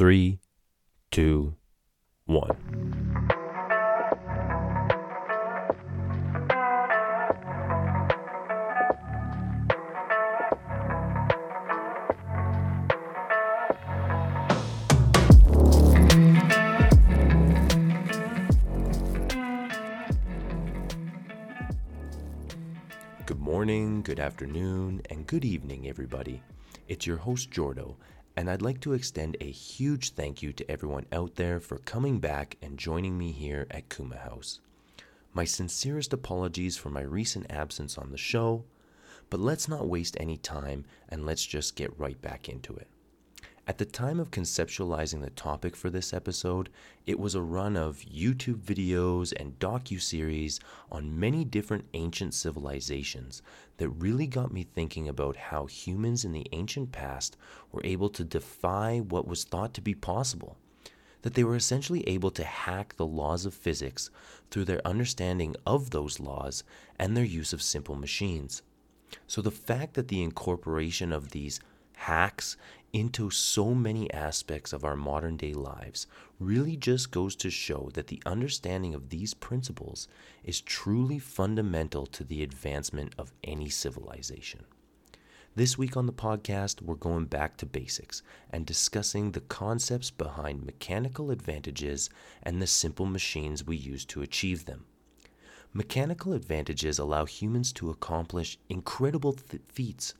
Three, two, one. Good morning, good afternoon, and good evening, everybody. It's your host, Jordo, and I'd like to extend a huge thank you to everyone out there for coming back and joining me here at Kuma House. My sincerest apologies for my recent absence on the show, but let's not waste any time and let's just get right back into it. At the time of conceptualizing the topic for this episode, it was a run of YouTube videos and docu-series on many different ancient civilizations that really got me thinking about how humans in the ancient past were able to defy what was thought to be possible. That they were essentially able to hack the laws of physics through their understanding of those laws and their use of simple machines. So the fact that the incorporation of these hacks into so many aspects of our modern day lives really just goes to show that the understanding of these principles is truly fundamental to the advancement of any civilization. This week on the podcast, we're going back to basics and discussing the concepts behind mechanical advantages and the simple machines we use to achieve them. Mechanical advantages allow humans to accomplish incredible th- feats,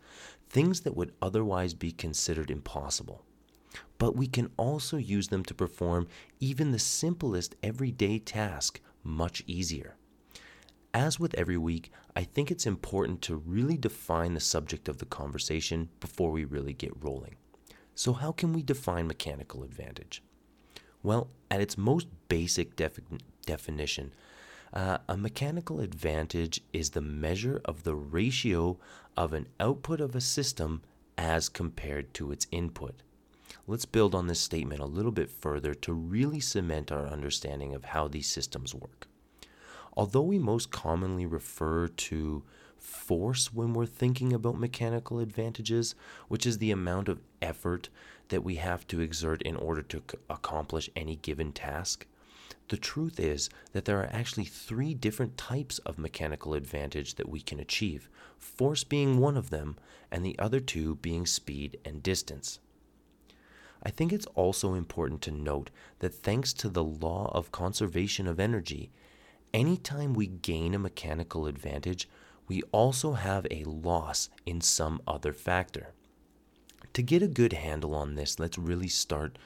things that would otherwise be considered impossible. But we can also use them to perform even the simplest everyday task much easier. As with every week, I think it's important to really define the subject of the conversation before we really get rolling. So, how can we define mechanical advantage? Well, at its most basic defi- definition, uh, a mechanical advantage is the measure of the ratio of an output of a system as compared to its input. Let's build on this statement a little bit further to really cement our understanding of how these systems work. Although we most commonly refer to force when we're thinking about mechanical advantages, which is the amount of effort that we have to exert in order to c- accomplish any given task, the truth is that there are actually three different types of mechanical advantage that we can achieve, force being one of them, and the other two being speed and distance. I think it's also important to note that thanks to the law of conservation of energy, anytime we gain a mechanical advantage, we also have a loss in some other factor. To get a good handle on this, let's really start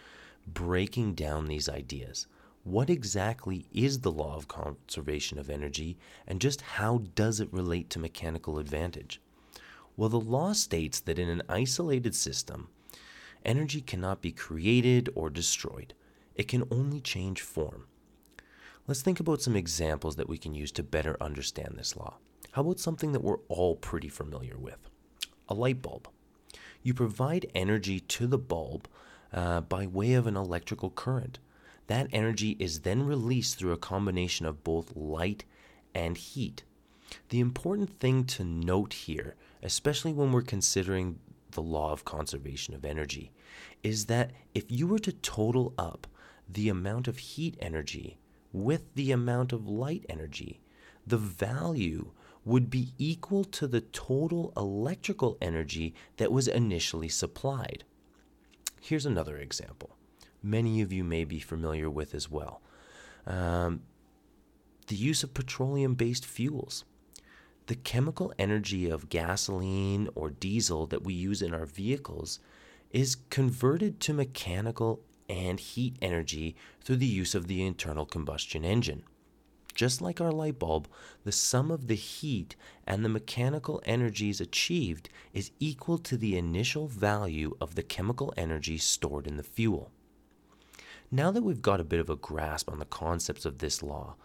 breaking down these ideas. What exactly is the law of conservation of energy, and just how does it relate to mechanical advantage? Well, the law states that in an isolated system, energy cannot be created or destroyed, it can only change form. Let's think about some examples that we can use to better understand this law. How about something that we're all pretty familiar with? A light bulb. You provide energy to the bulb uh, by way of an electrical current. That energy is then released through a combination of both light and heat. The important thing to note here, especially when we're considering the law of conservation of energy, is that if you were to total up the amount of heat energy with the amount of light energy, the value would be equal to the total electrical energy that was initially supplied. Here's another example many of you may be familiar with as well. Um, the use of petroleum based fuels. The chemical energy of gasoline or diesel that we use in our vehicles is converted to mechanical and heat energy through the use of the internal combustion engine. Just like our light bulb, the sum of the heat and the mechanical energies achieved is equal to the initial value of the chemical energy stored in the fuel. Now that we've got a bit of a grasp on the concepts of this law,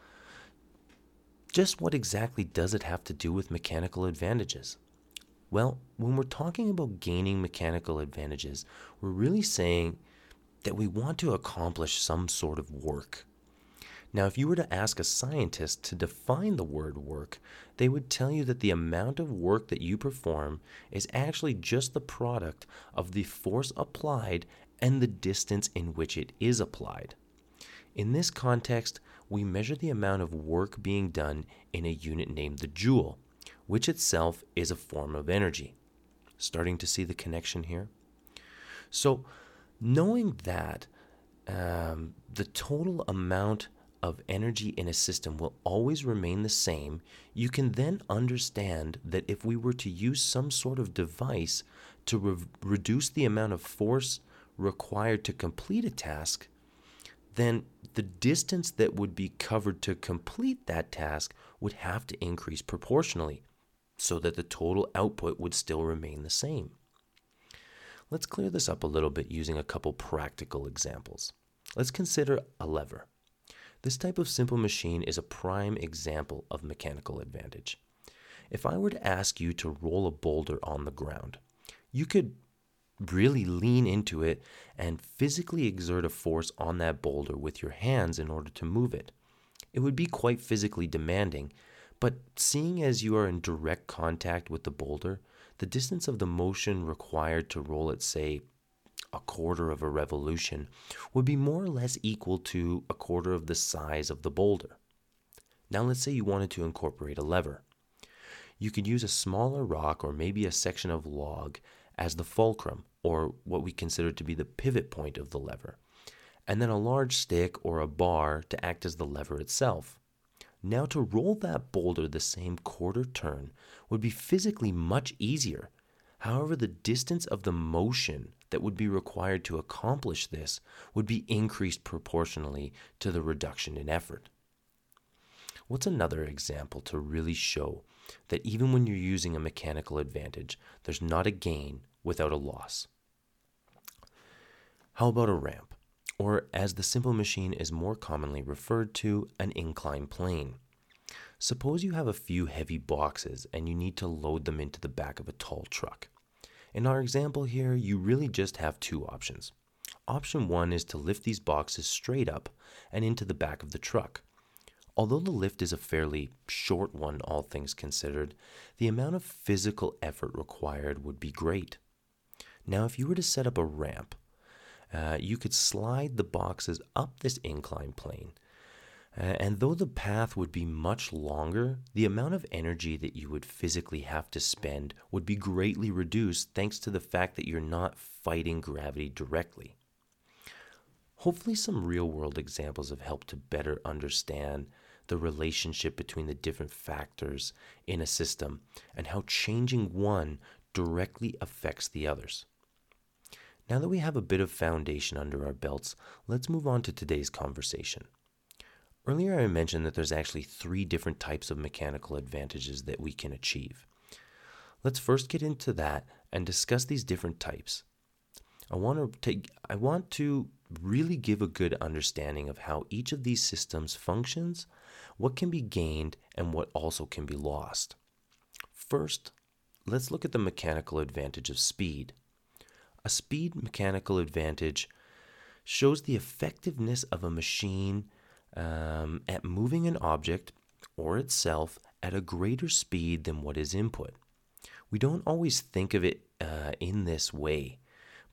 just what exactly does it have to do with mechanical advantages? Well, when we're talking about gaining mechanical advantages, we're really saying that we want to accomplish some sort of work. Now, if you were to ask a scientist to define the word work, they would tell you that the amount of work that you perform is actually just the product of the force applied and the distance in which it is applied. In this context, we measure the amount of work being done in a unit named the joule, which itself is a form of energy. Starting to see the connection here? So, knowing that um, the total amount of energy in a system will always remain the same, you can then understand that if we were to use some sort of device to re- reduce the amount of force required to complete a task, then the distance that would be covered to complete that task would have to increase proportionally so that the total output would still remain the same. Let's clear this up a little bit using a couple practical examples. Let's consider a lever. This type of simple machine is a prime example of mechanical advantage. If I were to ask you to roll a boulder on the ground, you could really lean into it and physically exert a force on that boulder with your hands in order to move it. It would be quite physically demanding, but seeing as you are in direct contact with the boulder, the distance of the motion required to roll it, say, a quarter of a revolution, would be more or less equal to a quarter of the size of the boulder. Now, let's say you wanted to incorporate a lever. You could use a smaller rock or maybe a section of log as the fulcrum, or what we consider to be the pivot point of the lever, and then a large stick or a bar to act as the lever itself. Now, to roll that boulder the same quarter turn would be physically much easier. However, the distance of the motion that would be required to accomplish this would be increased proportionally to the reduction in effort. What's another example to really show that even when you're using a mechanical advantage, there's not a gain without a loss. How about a ramp, or as the simple machine is more commonly referred to, an incline plane? Suppose you have a few heavy boxes and you need to load them into the back of a tall truck. In our example here, you really just have two options. Option one is to lift these boxes straight up and into the back of the truck. Although the lift is a fairly short one, all things considered, the amount of physical effort required would be great. Now, if you were to set up a ramp, uh, you could slide the boxes up this incline plane. Uh, and though the path would be much longer, the amount of energy that you would physically have to spend would be greatly reduced thanks to the fact that you're not fighting gravity directly. Hopefully, some real world examples have helped to better understand the relationship between the different factors in a system and how changing one directly affects the others. Now that we have a bit of foundation under our belts, let's move on to today's conversation. Earlier, I mentioned that there's actually three different types of mechanical advantages that we can achieve. Let's first get into that and discuss these different types. I want to take I want to really give a good understanding of how each of these systems functions, what can be gained and what also can be lost. First, let's look at the mechanical advantage of speed. A speed mechanical advantage shows the effectiveness of a machine um, at moving an object or itself at a greater speed than what is input. We don't always think of it uh, in this way,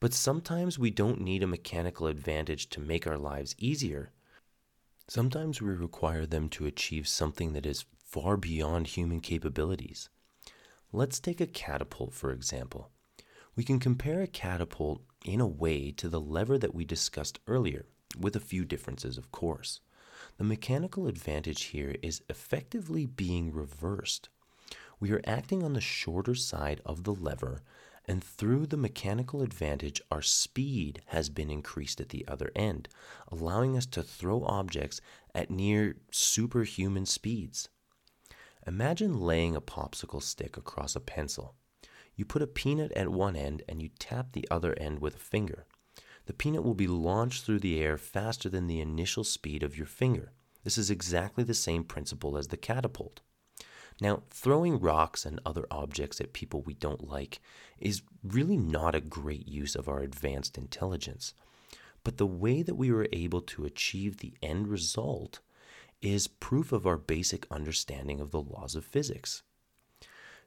but sometimes we don't need a mechanical advantage to make our lives easier. Sometimes we require them to achieve something that is far beyond human capabilities. Let's take a catapult, for example. We can compare a catapult in a way to the lever that we discussed earlier, with a few differences, of course. The mechanical advantage here is effectively being reversed. We are acting on the shorter side of the lever, and through the mechanical advantage, our speed has been increased at the other end, allowing us to throw objects at near superhuman speeds. Imagine laying a popsicle stick across a pencil. You put a peanut at one end and you tap the other end with a finger. The peanut will be launched through the air faster than the initial speed of your finger. This is exactly the same principle as the catapult. Now, throwing rocks and other objects at people we don't like is really not a great use of our advanced intelligence. But the way that we were able to achieve the end result is proof of our basic understanding of the laws of physics.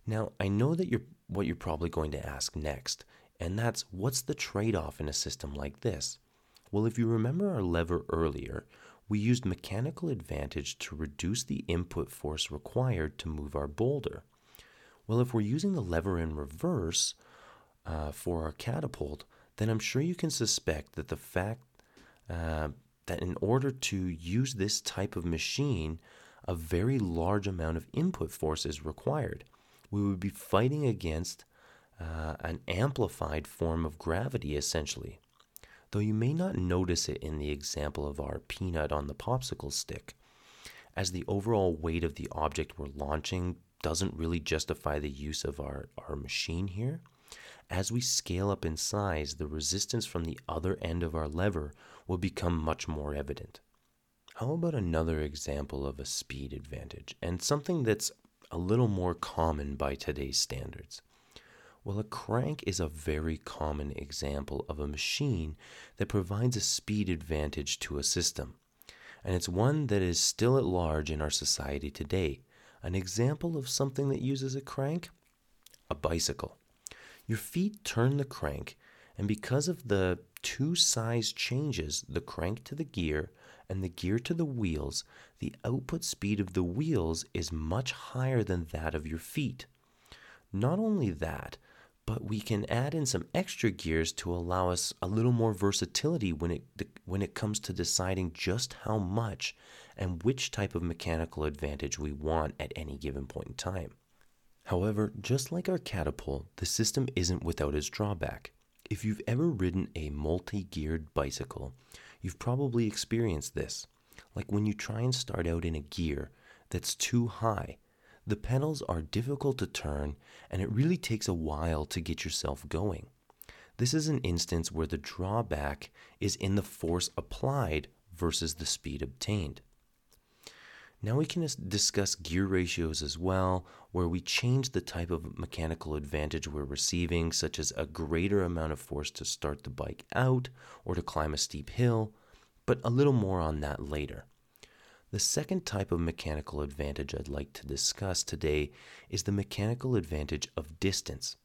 Now, I know that you're what you're probably going to ask next and that's what's the trade off in a system like this? Well, if you remember our lever earlier, we used mechanical advantage to reduce the input force required to move our boulder. Well, if we're using the lever in reverse uh, for our catapult, then I'm sure you can suspect that the fact uh, that in order to use this type of machine, a very large amount of input force is required. We would be fighting against uh, an amplified form of gravity, essentially. Though you may not notice it in the example of our peanut on the popsicle stick, as the overall weight of the object we're launching doesn't really justify the use of our, our machine here. As we scale up in size, the resistance from the other end of our lever will become much more evident. How about another example of a speed advantage and something that's a little more common by today's standards? Well, a crank is a very common example of a machine that provides a speed advantage to a system. And it's one that is still at large in our society today. An example of something that uses a crank? A bicycle. Your feet turn the crank, and because of the two size changes, the crank to the gear and the gear to the wheels, the output speed of the wheels is much higher than that of your feet. Not only that, but we can add in some extra gears to allow us a little more versatility when it when it comes to deciding just how much and which type of mechanical advantage we want at any given point in time. However, just like our catapult, the system isn't without its drawback. If you've ever ridden a multi-geared bicycle, you've probably experienced this. Like when you try and start out in a gear that's too high, the pedals are difficult to turn, and it really takes a while to get yourself going. This is an instance where the drawback is in the force applied versus the speed obtained. Now we can discuss gear ratios as well, where we change the type of mechanical advantage we're receiving, such as a greater amount of force to start the bike out or to climb a steep hill, but a little more on that later. The second type of mechanical advantage I'd like to discuss today is the mechanical advantage of distance.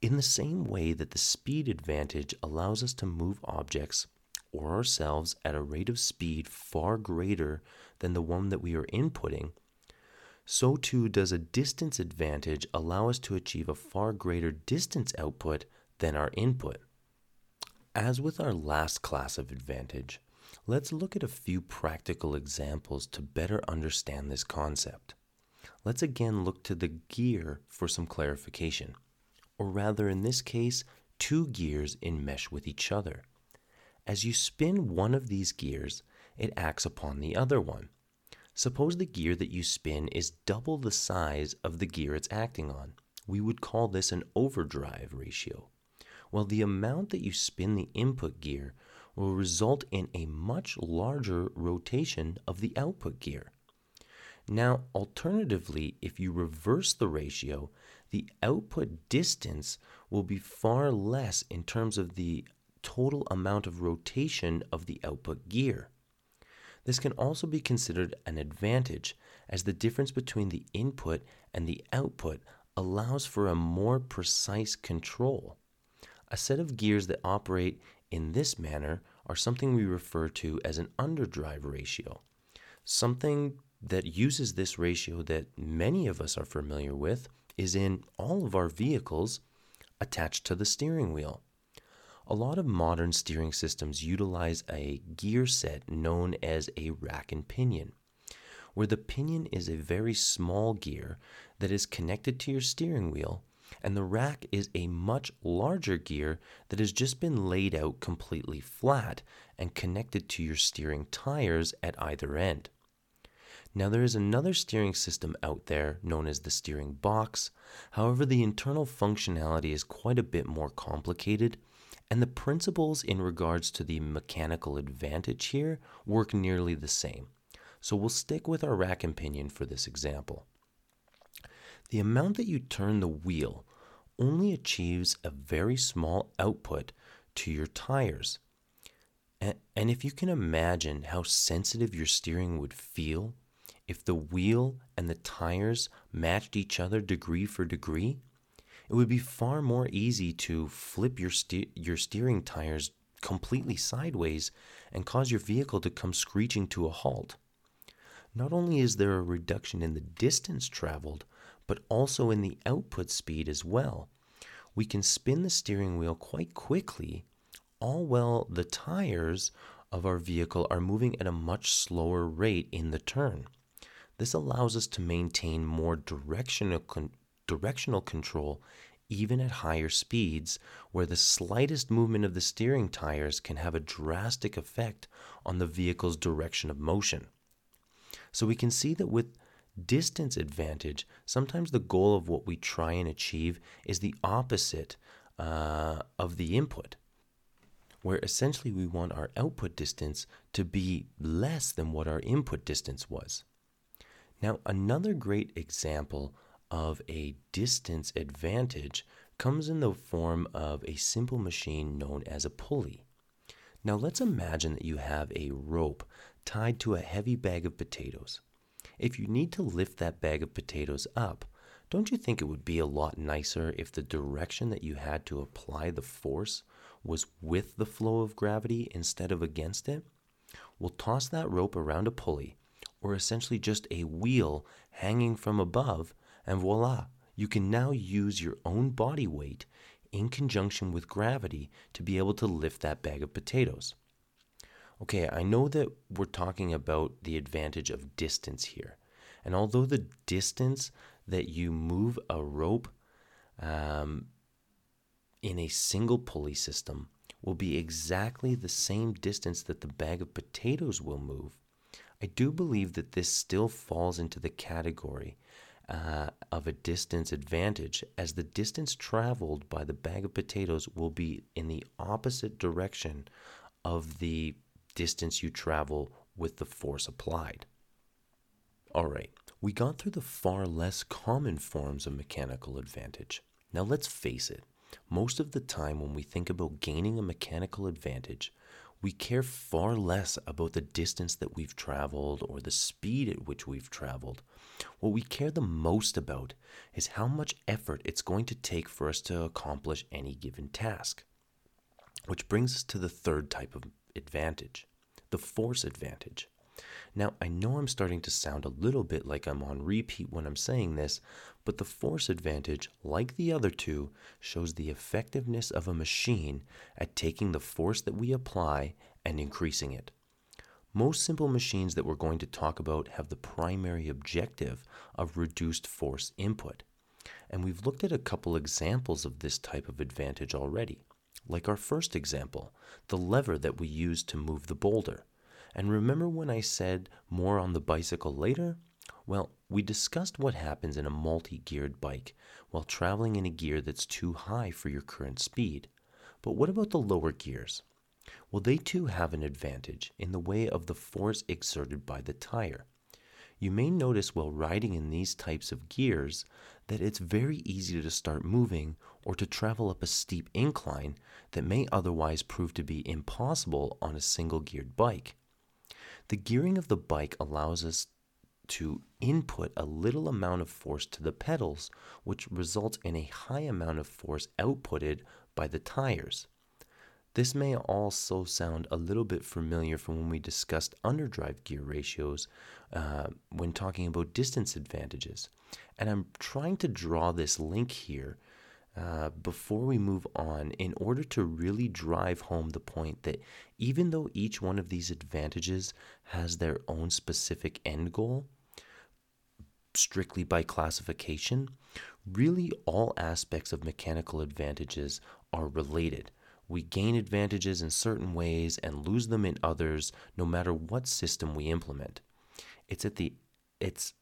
In the same way that the speed advantage allows us to move objects or ourselves at a rate of speed far greater than the one that we are inputting, so too does a distance advantage allow us to achieve a far greater distance output than our input. As with our last class of advantage, Let's look at a few practical examples to better understand this concept. Let's again look to the gear for some clarification, or rather, in this case, two gears in mesh with each other. As you spin one of these gears, it acts upon the other one. Suppose the gear that you spin is double the size of the gear it's acting on. We would call this an overdrive ratio. Well, the amount that you spin the input gear will result in a much larger rotation of the output gear. Now, alternatively, if you reverse the ratio, the output distance will be far less in terms of the total amount of rotation of the output gear. This can also be considered an advantage, as the difference between the input and the output allows for a more precise control. A set of gears that operate in this manner are something we refer to as an underdrive ratio. Something that uses this ratio that many of us are familiar with is in all of our vehicles attached to the steering wheel. A lot of modern steering systems utilize a gear set known as a rack and pinion, where the pinion is a very small gear that is connected to your steering wheel and the rack is a much larger gear that has just been laid out completely flat and connected to your steering tires at either end. Now, there is another steering system out there known as the steering box. However, the internal functionality is quite a bit more complicated, and the principles in regards to the mechanical advantage here work nearly the same. So, we'll stick with our rack and pinion for this example. The amount that you turn the wheel only achieves a very small output to your tires. And if you can imagine how sensitive your steering would feel if the wheel and the tires matched each other degree for degree, It would be far more easy to flip your, ste- your steering tires completely sideways and cause your vehicle to come screeching to a halt. Not only is there a reduction in the distance traveled, but also in the output speed as well. We can spin the steering wheel quite quickly, all while the tires of our vehicle are moving at a much slower rate in the turn. This allows us to maintain more directional, directional control even at higher speeds, where the slightest movement of the steering tires can have a drastic effect on the vehicle's direction of motion. So we can see that with distance advantage, sometimes the goal of what we try and achieve is the opposite uh, of the input, where essentially we want our output distance to be less than what our input distance was. Now, another great example of a distance advantage comes in the form of a simple machine known as a pulley. Now, let's imagine that you have a rope tied to a heavy bag of potatoes. If you need to lift that bag of potatoes up, don't you think it would be a lot nicer if the direction that you had to apply the force was with the flow of gravity instead of against it? We'll toss that rope around a pulley, or essentially just a wheel hanging from above, and voila, you can now use your own body weight in conjunction with gravity to be able to lift that bag of potatoes. Okay, I know that we're talking about the advantage of distance here. And although the distance that you move a rope um, in a single pulley system will be exactly the same distance that the bag of potatoes will move, I do believe that this still falls into the category uh, of a distance advantage, as the distance traveled by the bag of potatoes will be in the opposite direction of the distance you travel with the force applied. All right, we got through the far less common forms of mechanical advantage. Now let's face it, most of the time when we think about gaining a mechanical advantage, we care far less about the distance that we've traveled or the speed at which we've traveled. What we care the most about is how much effort it's going to take for us to accomplish any given task. Which brings us to the third type of advantage the force advantage. Now, I know I'm starting to sound a little bit like I'm on repeat when I'm saying this, but the force advantage, like the other two, shows the effectiveness of a machine at taking the force that we apply and increasing it. Most simple machines that we're going to talk about have the primary objective of reduced force input. And we've looked at a couple examples of this type of advantage already like our first example, the lever that we used to move the boulder. And remember when I said more on the bicycle later? Well, we discussed what happens in a multi geared bike while traveling in a gear that's too high for your current speed. But what about the lower gears? Well, they too have an advantage in the way of the force exerted by the tire. You may notice while riding in these types of gears that it's very easy to start moving or to travel up a steep incline that may otherwise prove to be impossible on a single geared bike. The gearing of the bike allows us to input a little amount of force to the pedals, which results in a high amount of force outputted by the tires. This may also sound a little bit familiar from when we discussed underdrive gear ratios uh, when talking about distance advantages. And I'm trying to draw this link here uh, before we move on in order to really drive home the point that even though each one of these advantages has their own specific end goal, strictly by classification, really all aspects of mechanical advantages are related. We gain advantages in certain ways and lose them in others, no matter what system we implement. It's at the it's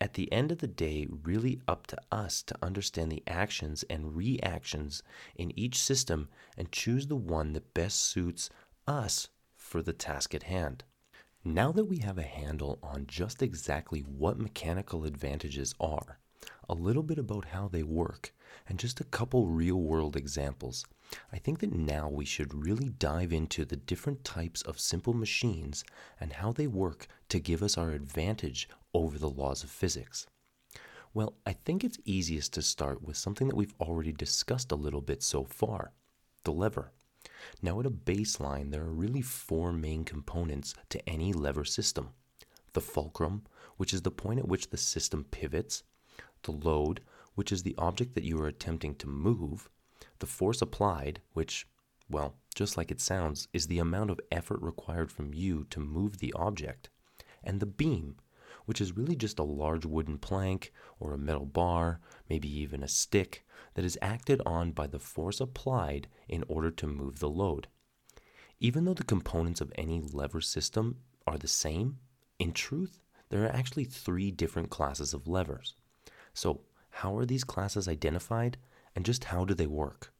at the end of the day really up to us to understand the actions and reactions in each system and choose the one that best suits us for the task at hand. Now that we have a handle on just exactly what mechanical advantages are, a little bit about how they work, and just a couple real world examples, I think that now we should really dive into the different types of simple machines and how they work to give us our advantage over the laws of physics. Well, I think it's easiest to start with something that we've already discussed a little bit so far the lever. Now, at a baseline, there are really four main components to any lever system the fulcrum, which is the point at which the system pivots, the load, which is the object that you are attempting to move, the force applied, which, well, just like it sounds, is the amount of effort required from you to move the object, and the beam, which is really just a large wooden plank or a metal bar, maybe even a stick, that is acted on by the force applied in order to move the load. Even though the components of any lever system are the same, in truth, there are actually three different classes of levers. So, how are these classes identified, and just how do they work?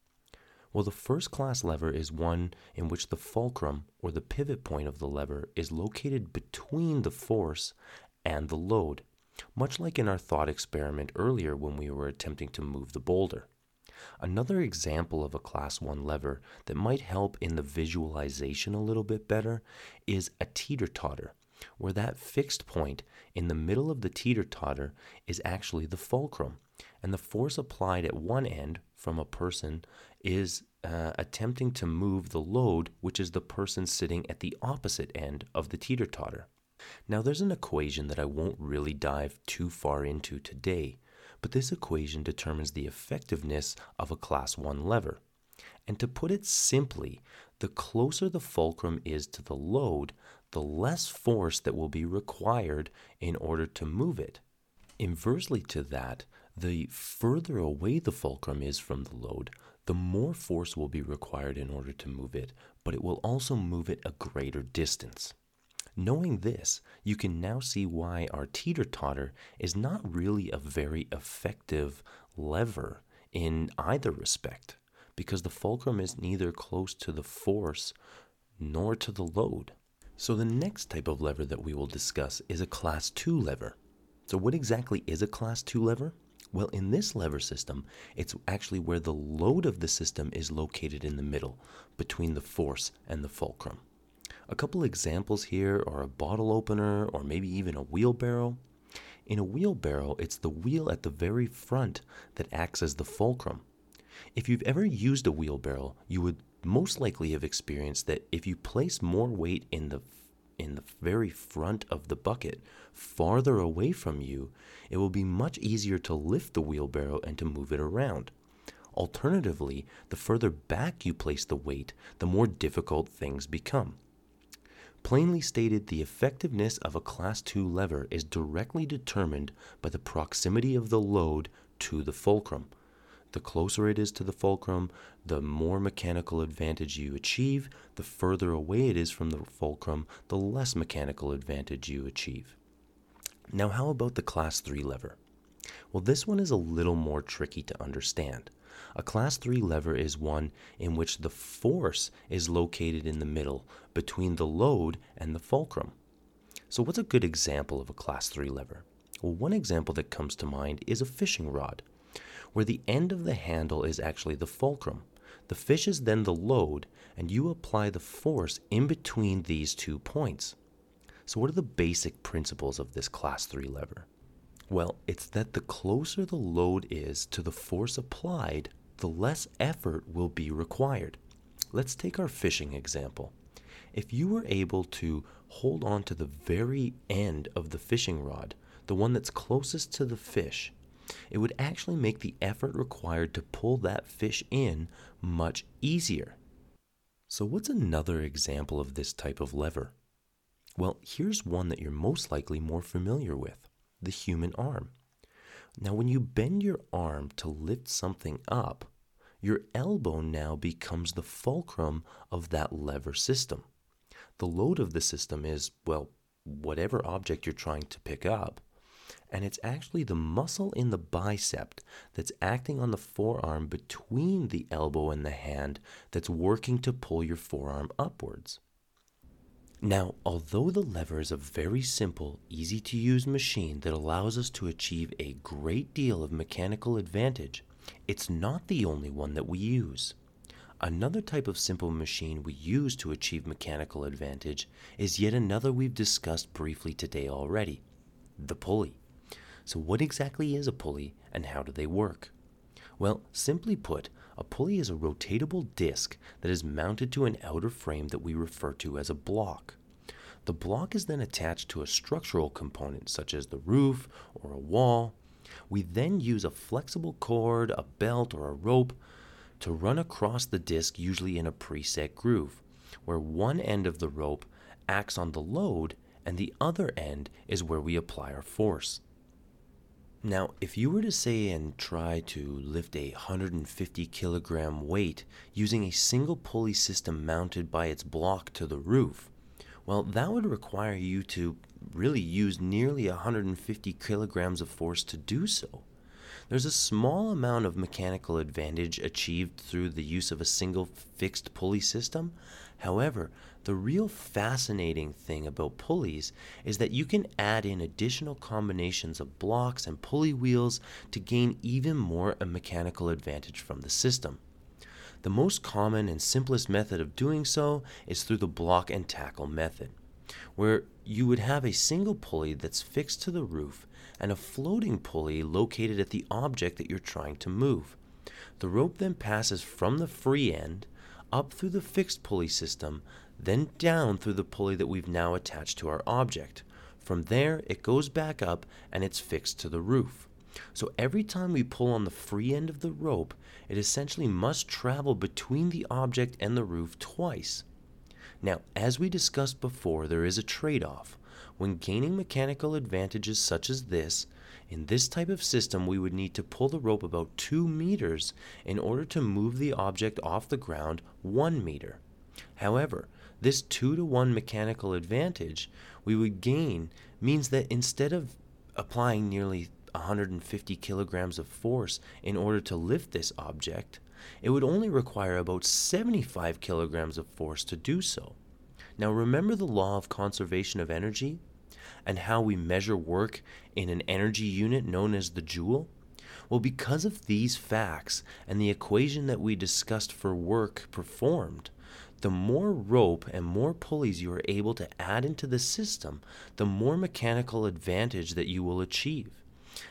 Well, the first class lever is one in which the fulcrum, or the pivot point of the lever, is located between the force and the load, much like in our thought experiment earlier when we were attempting to move the boulder. Another example of a class 1 lever that might help in the visualization a little bit better is a teeter totter, where that fixed point in the middle of the teeter totter is actually the fulcrum, and the force applied at one end from a person is uh, attempting to move the load, which is the person sitting at the opposite end of the teeter totter. Now, there's an equation that I won't really dive too far into today, but this equation determines the effectiveness of a class 1 lever. And to put it simply, the closer the fulcrum is to the load, the less force that will be required in order to move it. Inversely to that, the further away the fulcrum is from the load, the more force will be required in order to move it, but it will also move it a greater distance. Knowing this, you can now see why our teeter totter is not really a very effective lever in either respect, because the fulcrum is neither close to the force nor to the load. So, the next type of lever that we will discuss is a class 2 lever. So, what exactly is a class 2 lever? Well, in this lever system, it's actually where the load of the system is located in the middle, between the force and the fulcrum. A couple examples here are a bottle opener or maybe even a wheelbarrow. In a wheelbarrow, it's the wheel at the very front that acts as the fulcrum. If you've ever used a wheelbarrow, you would most likely have experienced that if you place more weight in the in the very front of the bucket, farther away from you, it will be much easier to lift the wheelbarrow and to move it around. Alternatively, the further back you place the weight, the more difficult things become. Plainly stated, the effectiveness of a Class 2 lever is directly determined by the proximity of the load to the fulcrum. The closer it is to the fulcrum, the more mechanical advantage you achieve. The further away it is from the fulcrum, the less mechanical advantage you achieve. Now, how about the Class 3 lever? Well, this one is a little more tricky to understand. A class 3 lever is one in which the force is located in the middle between the load and the fulcrum. So, what's a good example of a class 3 lever? Well, one example that comes to mind is a fishing rod, where the end of the handle is actually the fulcrum. The fish is then the load, and you apply the force in between these two points. So, what are the basic principles of this class 3 lever? Well, it's that the closer the load is to the force applied, the less effort will be required. Let's take our fishing example. If you were able to hold on to the very end of the fishing rod, the one that's closest to the fish, it would actually make the effort required to pull that fish in much easier. So, what's another example of this type of lever? Well, here's one that you're most likely more familiar with the human arm. Now, when you bend your arm to lift something up, your elbow now becomes the fulcrum of that lever system. The load of the system is, well, whatever object you're trying to pick up. And it's actually the muscle in the bicep that's acting on the forearm between the elbow and the hand that's working to pull your forearm upwards. Now, although the lever is a very simple, easy to use machine that allows us to achieve a great deal of mechanical advantage, it's not the only one that we use. Another type of simple machine we use to achieve mechanical advantage is yet another we've discussed briefly today already the pulley. So, what exactly is a pulley and how do they work? Well, simply put, a pulley is a rotatable disc that is mounted to an outer frame that we refer to as a block. The block is then attached to a structural component such as the roof or a wall. We then use a flexible cord, a belt, or a rope to run across the disc, usually in a preset groove, where one end of the rope acts on the load and the other end is where we apply our force. Now, if you were to say and try to lift a 150 kilogram weight using a single pulley system mounted by its block to the roof, well, that would require you to really use nearly 150 kilograms of force to do so. There's a small amount of mechanical advantage achieved through the use of a single fixed pulley system. However, the real fascinating thing about pulleys is that you can add in additional combinations of blocks and pulley wheels to gain even more a mechanical advantage from the system. The most common and simplest method of doing so is through the block and tackle method, where you would have a single pulley that's fixed to the roof and a floating pulley located at the object that you're trying to move. The rope then passes from the free end up through the fixed pulley system, then down through the pulley that we've now attached to our object. From there, it goes back up and it's fixed to the roof. So every time we pull on the free end of the rope, it essentially must travel between the object and the roof twice. Now, as we discussed before, there is a trade off. When gaining mechanical advantages such as this, in this type of system, we would need to pull the rope about 2 meters in order to move the object off the ground 1 meter. However, this 2 to 1 mechanical advantage we would gain means that instead of applying nearly 150 kilograms of force in order to lift this object, it would only require about 75 kilograms of force to do so. Now, remember the law of conservation of energy? and how we measure work in an energy unit known as the joule? Well, because of these facts and the equation that we discussed for work performed, the more rope and more pulleys you are able to add into the system, the more mechanical advantage that you will achieve.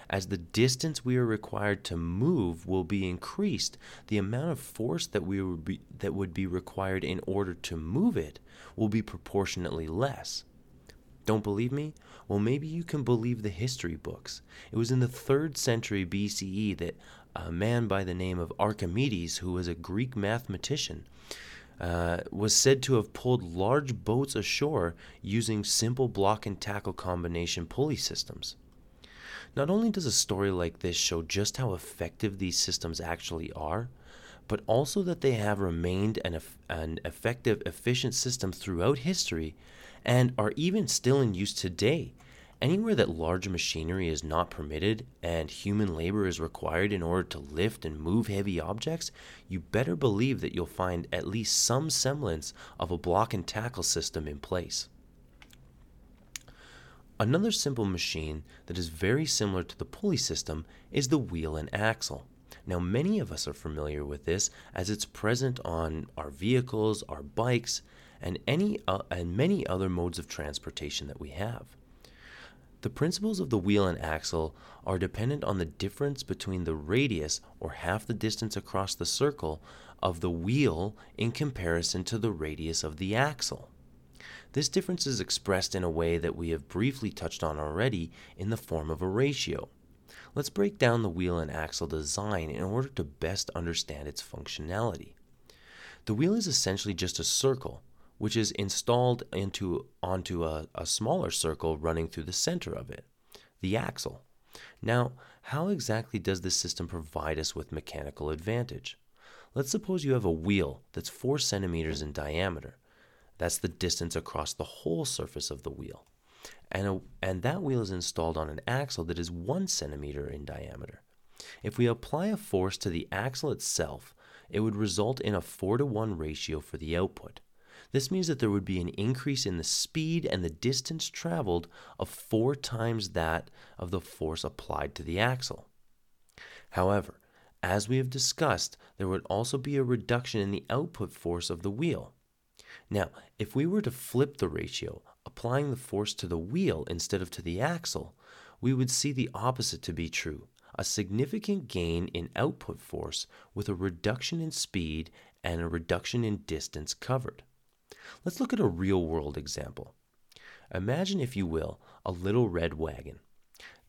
As the distance we are required to move will be increased, the amount of force that we would be, that would be required in order to move it will be proportionately less. Don't believe me? Well, maybe you can believe the history books. It was in the 3rd century BCE that a man by the name of Archimedes, who was a Greek mathematician, uh, was said to have pulled large boats ashore using simple block and tackle combination pulley systems. Not only does a story like this show just how effective these systems actually are, but also that they have remained an, an effective, efficient system throughout history and are even still in use today. Anywhere that large machinery is not permitted and human labor is required in order to lift and move heavy objects, you better believe that you'll find at least some semblance of a block and tackle system in place. Another simple machine that is very similar to the pulley system is the wheel and axle. Now, many of us are familiar with this as it's present on our vehicles, our bikes, and any uh, and many other modes of transportation that we have. The principles of the wheel and axle are dependent on the difference between the radius or half the distance across the circle of the wheel in comparison to the radius of the axle. This difference is expressed in a way that we have briefly touched on already in the form of a ratio. Let's break down the wheel and axle design in order to best understand its functionality. The wheel is essentially just a circle which is installed into onto a, a smaller circle running through the center of it, the axle. Now, how exactly does this system provide us with mechanical advantage? Let's suppose you have a wheel that's 4 centimeters in diameter. That's the distance across the whole surface of the wheel. And, a, and that wheel is installed on an axle that is 1 centimeter in diameter. If we apply a force to the axle itself, it would result in a 4 to 1 ratio for the output. This means that there would be an increase in the speed and the distance traveled of four times that of the force applied to the axle. However, as we have discussed, there would also be a reduction in the output force of the wheel. Now, if we were to flip the ratio, applying the force to the wheel instead of to the axle, we would see the opposite to be true a significant gain in output force with a reduction in speed and a reduction in distance covered. Let's look at a real world example. Imagine, if you will, a little red wagon.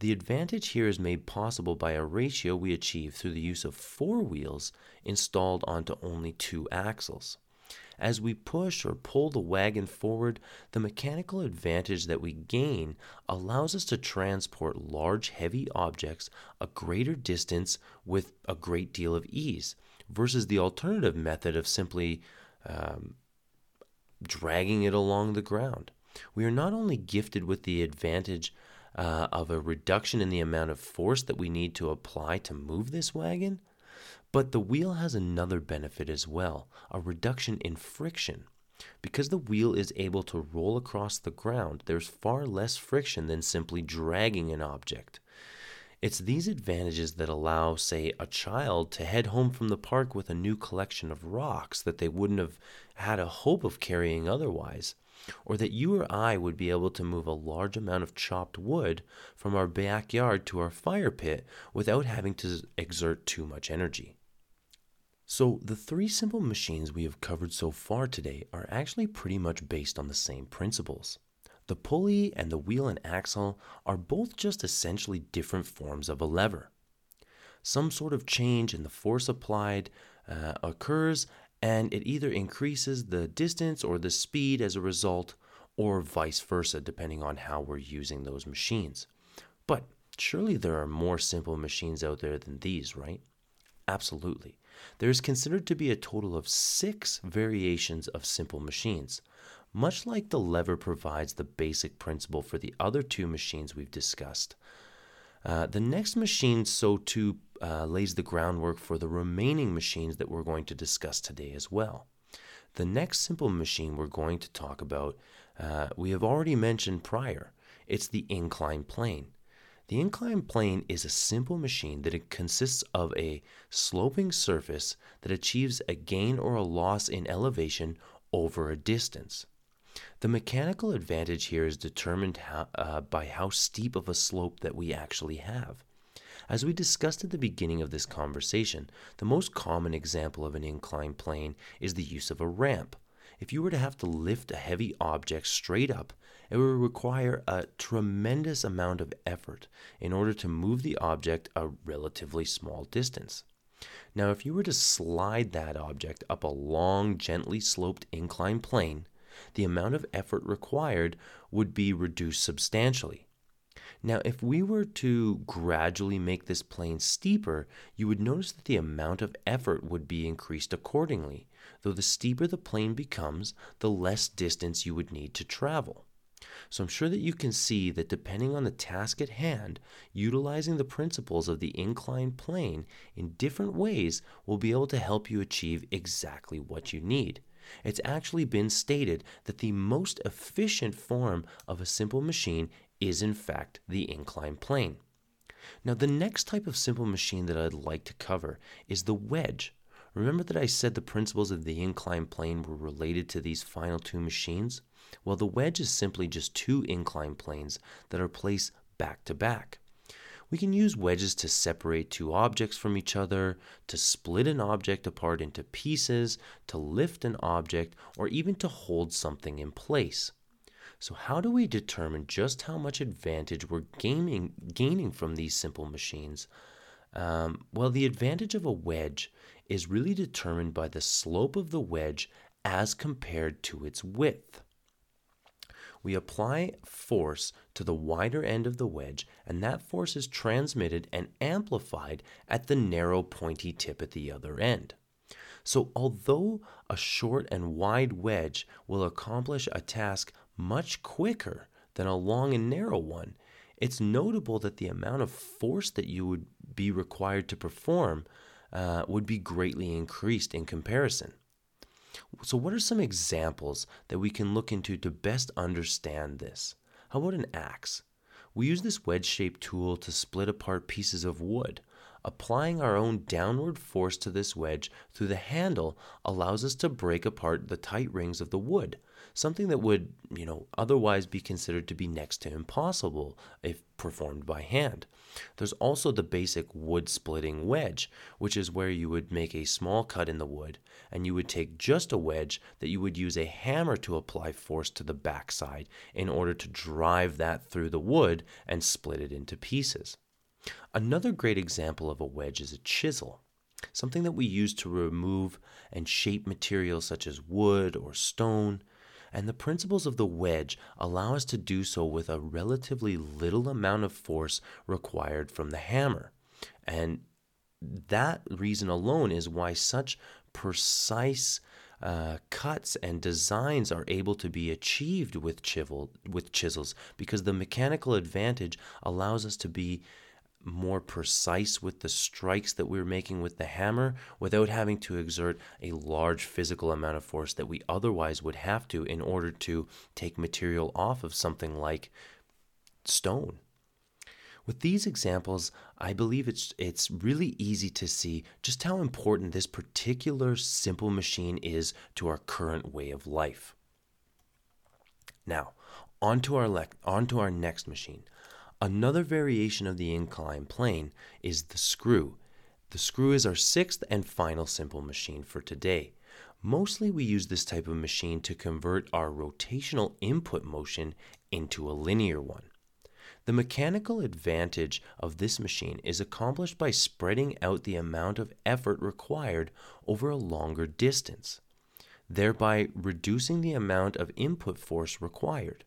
The advantage here is made possible by a ratio we achieve through the use of four wheels installed onto only two axles. As we push or pull the wagon forward, the mechanical advantage that we gain allows us to transport large, heavy objects a greater distance with a great deal of ease, versus the alternative method of simply um, dragging it along the ground. We are not only gifted with the advantage uh, of a reduction in the amount of force that we need to apply to move this wagon, but the wheel has another benefit as well a reduction in friction. Because the wheel is able to roll across the ground, there's far less friction than simply dragging an object. It's these advantages that allow, say, a child to head home from the park with a new collection of rocks that they wouldn't have had a hope of carrying otherwise, or that you or I would be able to move a large amount of chopped wood from our backyard to our fire pit without having to exert too much energy. So, the three simple machines we have covered so far today are actually pretty much based on the same principles. The pulley and the wheel and axle are both just essentially different forms of a lever. Some sort of change in the force applied uh, occurs, and it either increases the distance or the speed as a result, or vice versa, depending on how we're using those machines. But surely there are more simple machines out there than these, right? Absolutely. There is considered to be a total of six variations of simple machines. Much like the lever provides the basic principle for the other two machines we've discussed, uh, the next machine so too uh, lays the groundwork for the remaining machines that we're going to discuss today as well. The next simple machine we're going to talk about, uh, we have already mentioned prior. It's the inclined plane. The inclined plane is a simple machine that it consists of a sloping surface that achieves a gain or a loss in elevation over a distance. The mechanical advantage here is determined how, uh, by how steep of a slope that we actually have. As we discussed at the beginning of this conversation, the most common example of an inclined plane is the use of a ramp. If you were to have to lift a heavy object straight up, it would require a tremendous amount of effort in order to move the object a relatively small distance. Now, if you were to slide that object up a long, gently sloped inclined plane, the amount of effort required would be reduced substantially. Now, if we were to gradually make this plane steeper, you would notice that the amount of effort would be increased accordingly, though the steeper the plane becomes, the less distance you would need to travel. So I'm sure that you can see that depending on the task at hand, utilizing the principles of the inclined plane in different ways will be able to help you achieve exactly what you need. It's actually been stated that the most efficient form of a simple machine is, in fact, the inclined plane. Now, the next type of simple machine that I'd like to cover is the wedge. Remember that I said the principles of the inclined plane were related to these final two machines? Well, the wedge is simply just two inclined planes that are placed back to back. We can use wedges to separate two objects from each other, to split an object apart into pieces, to lift an object, or even to hold something in place. So, how do we determine just how much advantage we're gaining, gaining from these simple machines? Um, well, the advantage of a wedge is really determined by the slope of the wedge as compared to its width we apply force to the wider end of the wedge, and that force is transmitted and amplified at the narrow, pointy tip at the other end. So, although a short and wide wedge will accomplish a task much quicker than a long and narrow one, it's notable that the amount of force that you would be required to perform uh, would be greatly increased in comparison. So, what are some examples that we can look into to best understand this? How about an axe? We use this wedge shaped tool to split apart pieces of wood. Applying our own downward force to this wedge through the handle allows us to break apart the tight rings of the wood. Something that would, you know, otherwise be considered to be next to impossible if performed by hand. There's also the basic wood splitting wedge, which is where you would make a small cut in the wood and you would take just a wedge that you would use a hammer to apply force to the backside in order to drive that through the wood and split it into pieces. Another great example of a wedge is a chisel something that we use to remove and shape materials such as wood or stone. And the principles of the wedge allow us to do so with a relatively little amount of force required from the hammer. And that reason alone is why such precise uh, cuts and designs are able to be achieved with, chivel, with chisels because the mechanical advantage allows us to be more precise with the strikes that we are making with the hammer without having to exert a large physical amount of force that we otherwise would have to in order to take material off of something like stone. With these examples, I believe it's it's really easy to see just how important this particular simple machine is to our current way of life. Now, onto our onto our next machine. Another variation of the incline plane is the screw. The screw is our sixth and final simple machine for today. Mostly we use this type of machine to convert our rotational input motion into a linear one. The mechanical advantage of this machine is accomplished by spreading out the amount of effort required over a longer distance, thereby reducing the amount of input force required.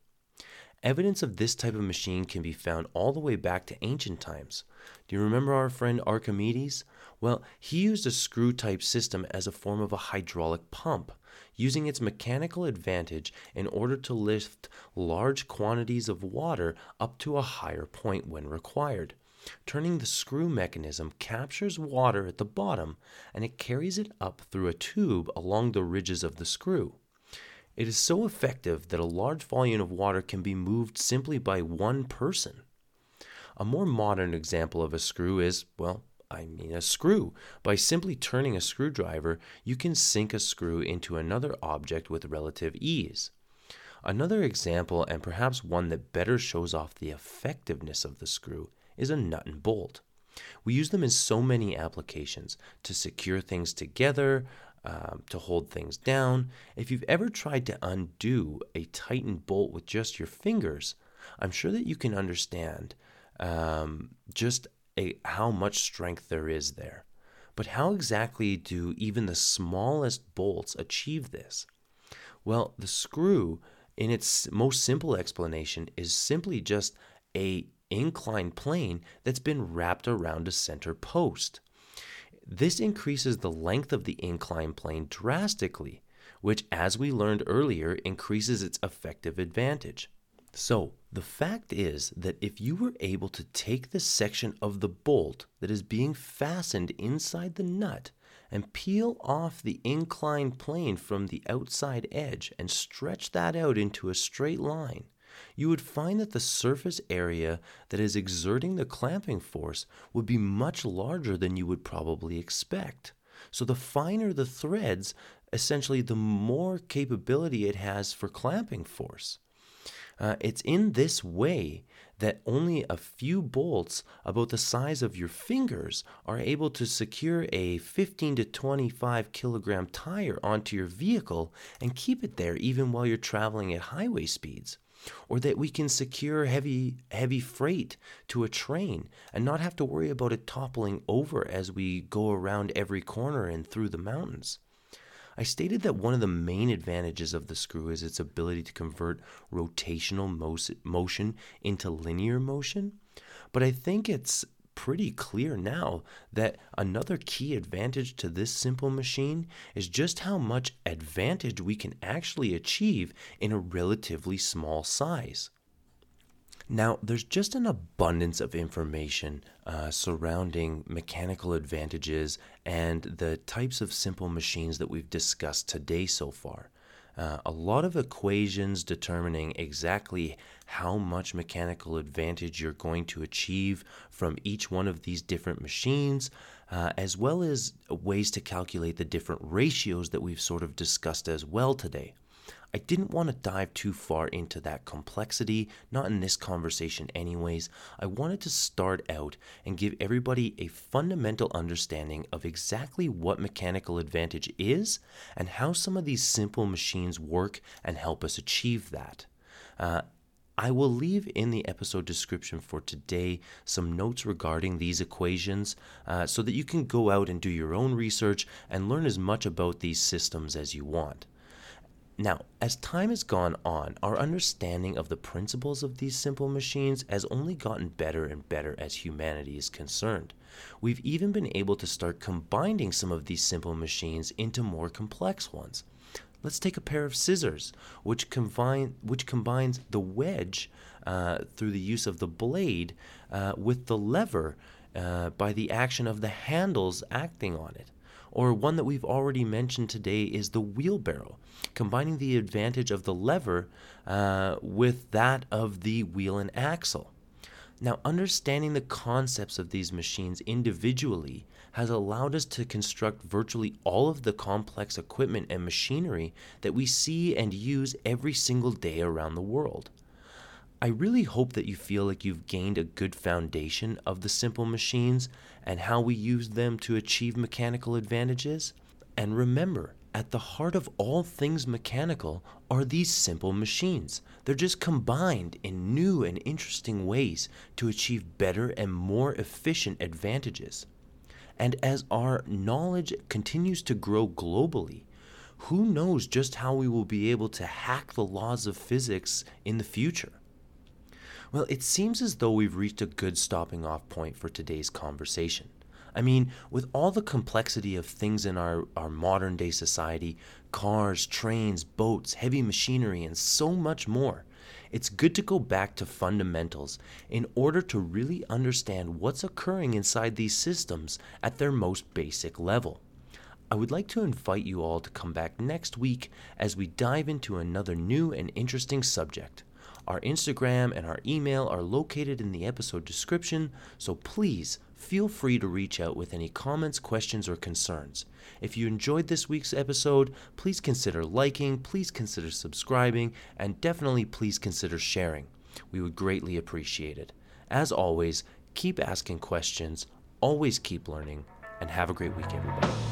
Evidence of this type of machine can be found all the way back to ancient times. Do you remember our friend Archimedes? Well, he used a screw type system as a form of a hydraulic pump, using its mechanical advantage in order to lift large quantities of water up to a higher point when required. Turning the screw mechanism captures water at the bottom and it carries it up through a tube along the ridges of the screw. It is so effective that a large volume of water can be moved simply by one person. A more modern example of a screw is, well, I mean a screw. By simply turning a screwdriver, you can sink a screw into another object with relative ease. Another example, and perhaps one that better shows off the effectiveness of the screw, is a nut and bolt. We use them in so many applications to secure things together, um, to hold things down. If you've ever tried to undo a tightened bolt with just your fingers, I'm sure that you can understand um, just a, how much strength there is there. But how exactly do even the smallest bolts achieve this? Well, the screw, in its most simple explanation, is simply just a inclined plane that's been wrapped around a center post. This increases the length of the inclined plane drastically, which, as we learned earlier, increases its effective advantage. So, the fact is that if you were able to take the section of the bolt that is being fastened inside the nut and peel off the inclined plane from the outside edge and stretch that out into a straight line, you would find that the surface area that is exerting the clamping force would be much larger than you would probably expect. So, the finer the threads, essentially, the more capability it has for clamping force. Uh, it's in this way that only a few bolts about the size of your fingers are able to secure a 15 to 25 kilogram tire onto your vehicle and keep it there even while you're traveling at highway speeds or that we can secure heavy heavy freight to a train and not have to worry about it toppling over as we go around every corner and through the mountains. I stated that one of the main advantages of the screw is its ability to convert rotational motion into linear motion, but I think it's pretty clear now that another key advantage to this simple machine is just how much advantage we can actually achieve in a relatively small size. Now, there's just an abundance of information uh, surrounding mechanical advantages and the types of simple machines that we've discussed today so far. Uh, a lot of equations determining exactly how much mechanical advantage you're going to achieve from each one of these different machines, uh, as well as ways to calculate the different ratios that we've sort of discussed as well today. I didn't want to dive too far into that complexity, not in this conversation, anyways. I wanted to start out and give everybody a fundamental understanding of exactly what mechanical advantage is and how some of these simple machines work and help us achieve that. Uh, I will leave in the episode description for today some notes regarding these equations uh, so that you can go out and do your own research and learn as much about these systems as you want. Now, as time has gone on, our understanding of the principles of these simple machines has only gotten better and better as humanity is concerned. We've even been able to start combining some of these simple machines into more complex ones. Let's take a pair of scissors, which combine which combines the wedge uh, through the use of the blade uh, with the lever uh, by the action of the handles acting on it. Or one that we've already mentioned today is the wheelbarrow, combining the advantage of the lever uh, with that of the wheel and axle. Now, understanding the concepts of these machines individually has allowed us to construct virtually all of the complex equipment and machinery that we see and use every single day around the world. I really hope that you feel like you've gained a good foundation of the simple machines and how we use them to achieve mechanical advantages. And remember, at the heart of all things mechanical are these simple machines. They're just combined in new and interesting ways to achieve better and more efficient advantages. And as our knowledge continues to grow globally, who knows just how we will be able to hack the laws of physics in the future? Well, it seems as though we've reached a good stopping off point for today's conversation. I mean, with all the complexity of things in our, our modern day society cars, trains, boats, heavy machinery, and so much more it's good to go back to fundamentals in order to really understand what's occurring inside these systems at their most basic level. I would like to invite you all to come back next week as we dive into another new and interesting subject. Our Instagram and our email are located in the episode description, so please feel free to reach out with any comments, questions, or concerns. If you enjoyed this week's episode, please consider liking, please consider subscribing, and definitely please consider sharing. We would greatly appreciate it. As always, keep asking questions, always keep learning, and have a great week, everybody.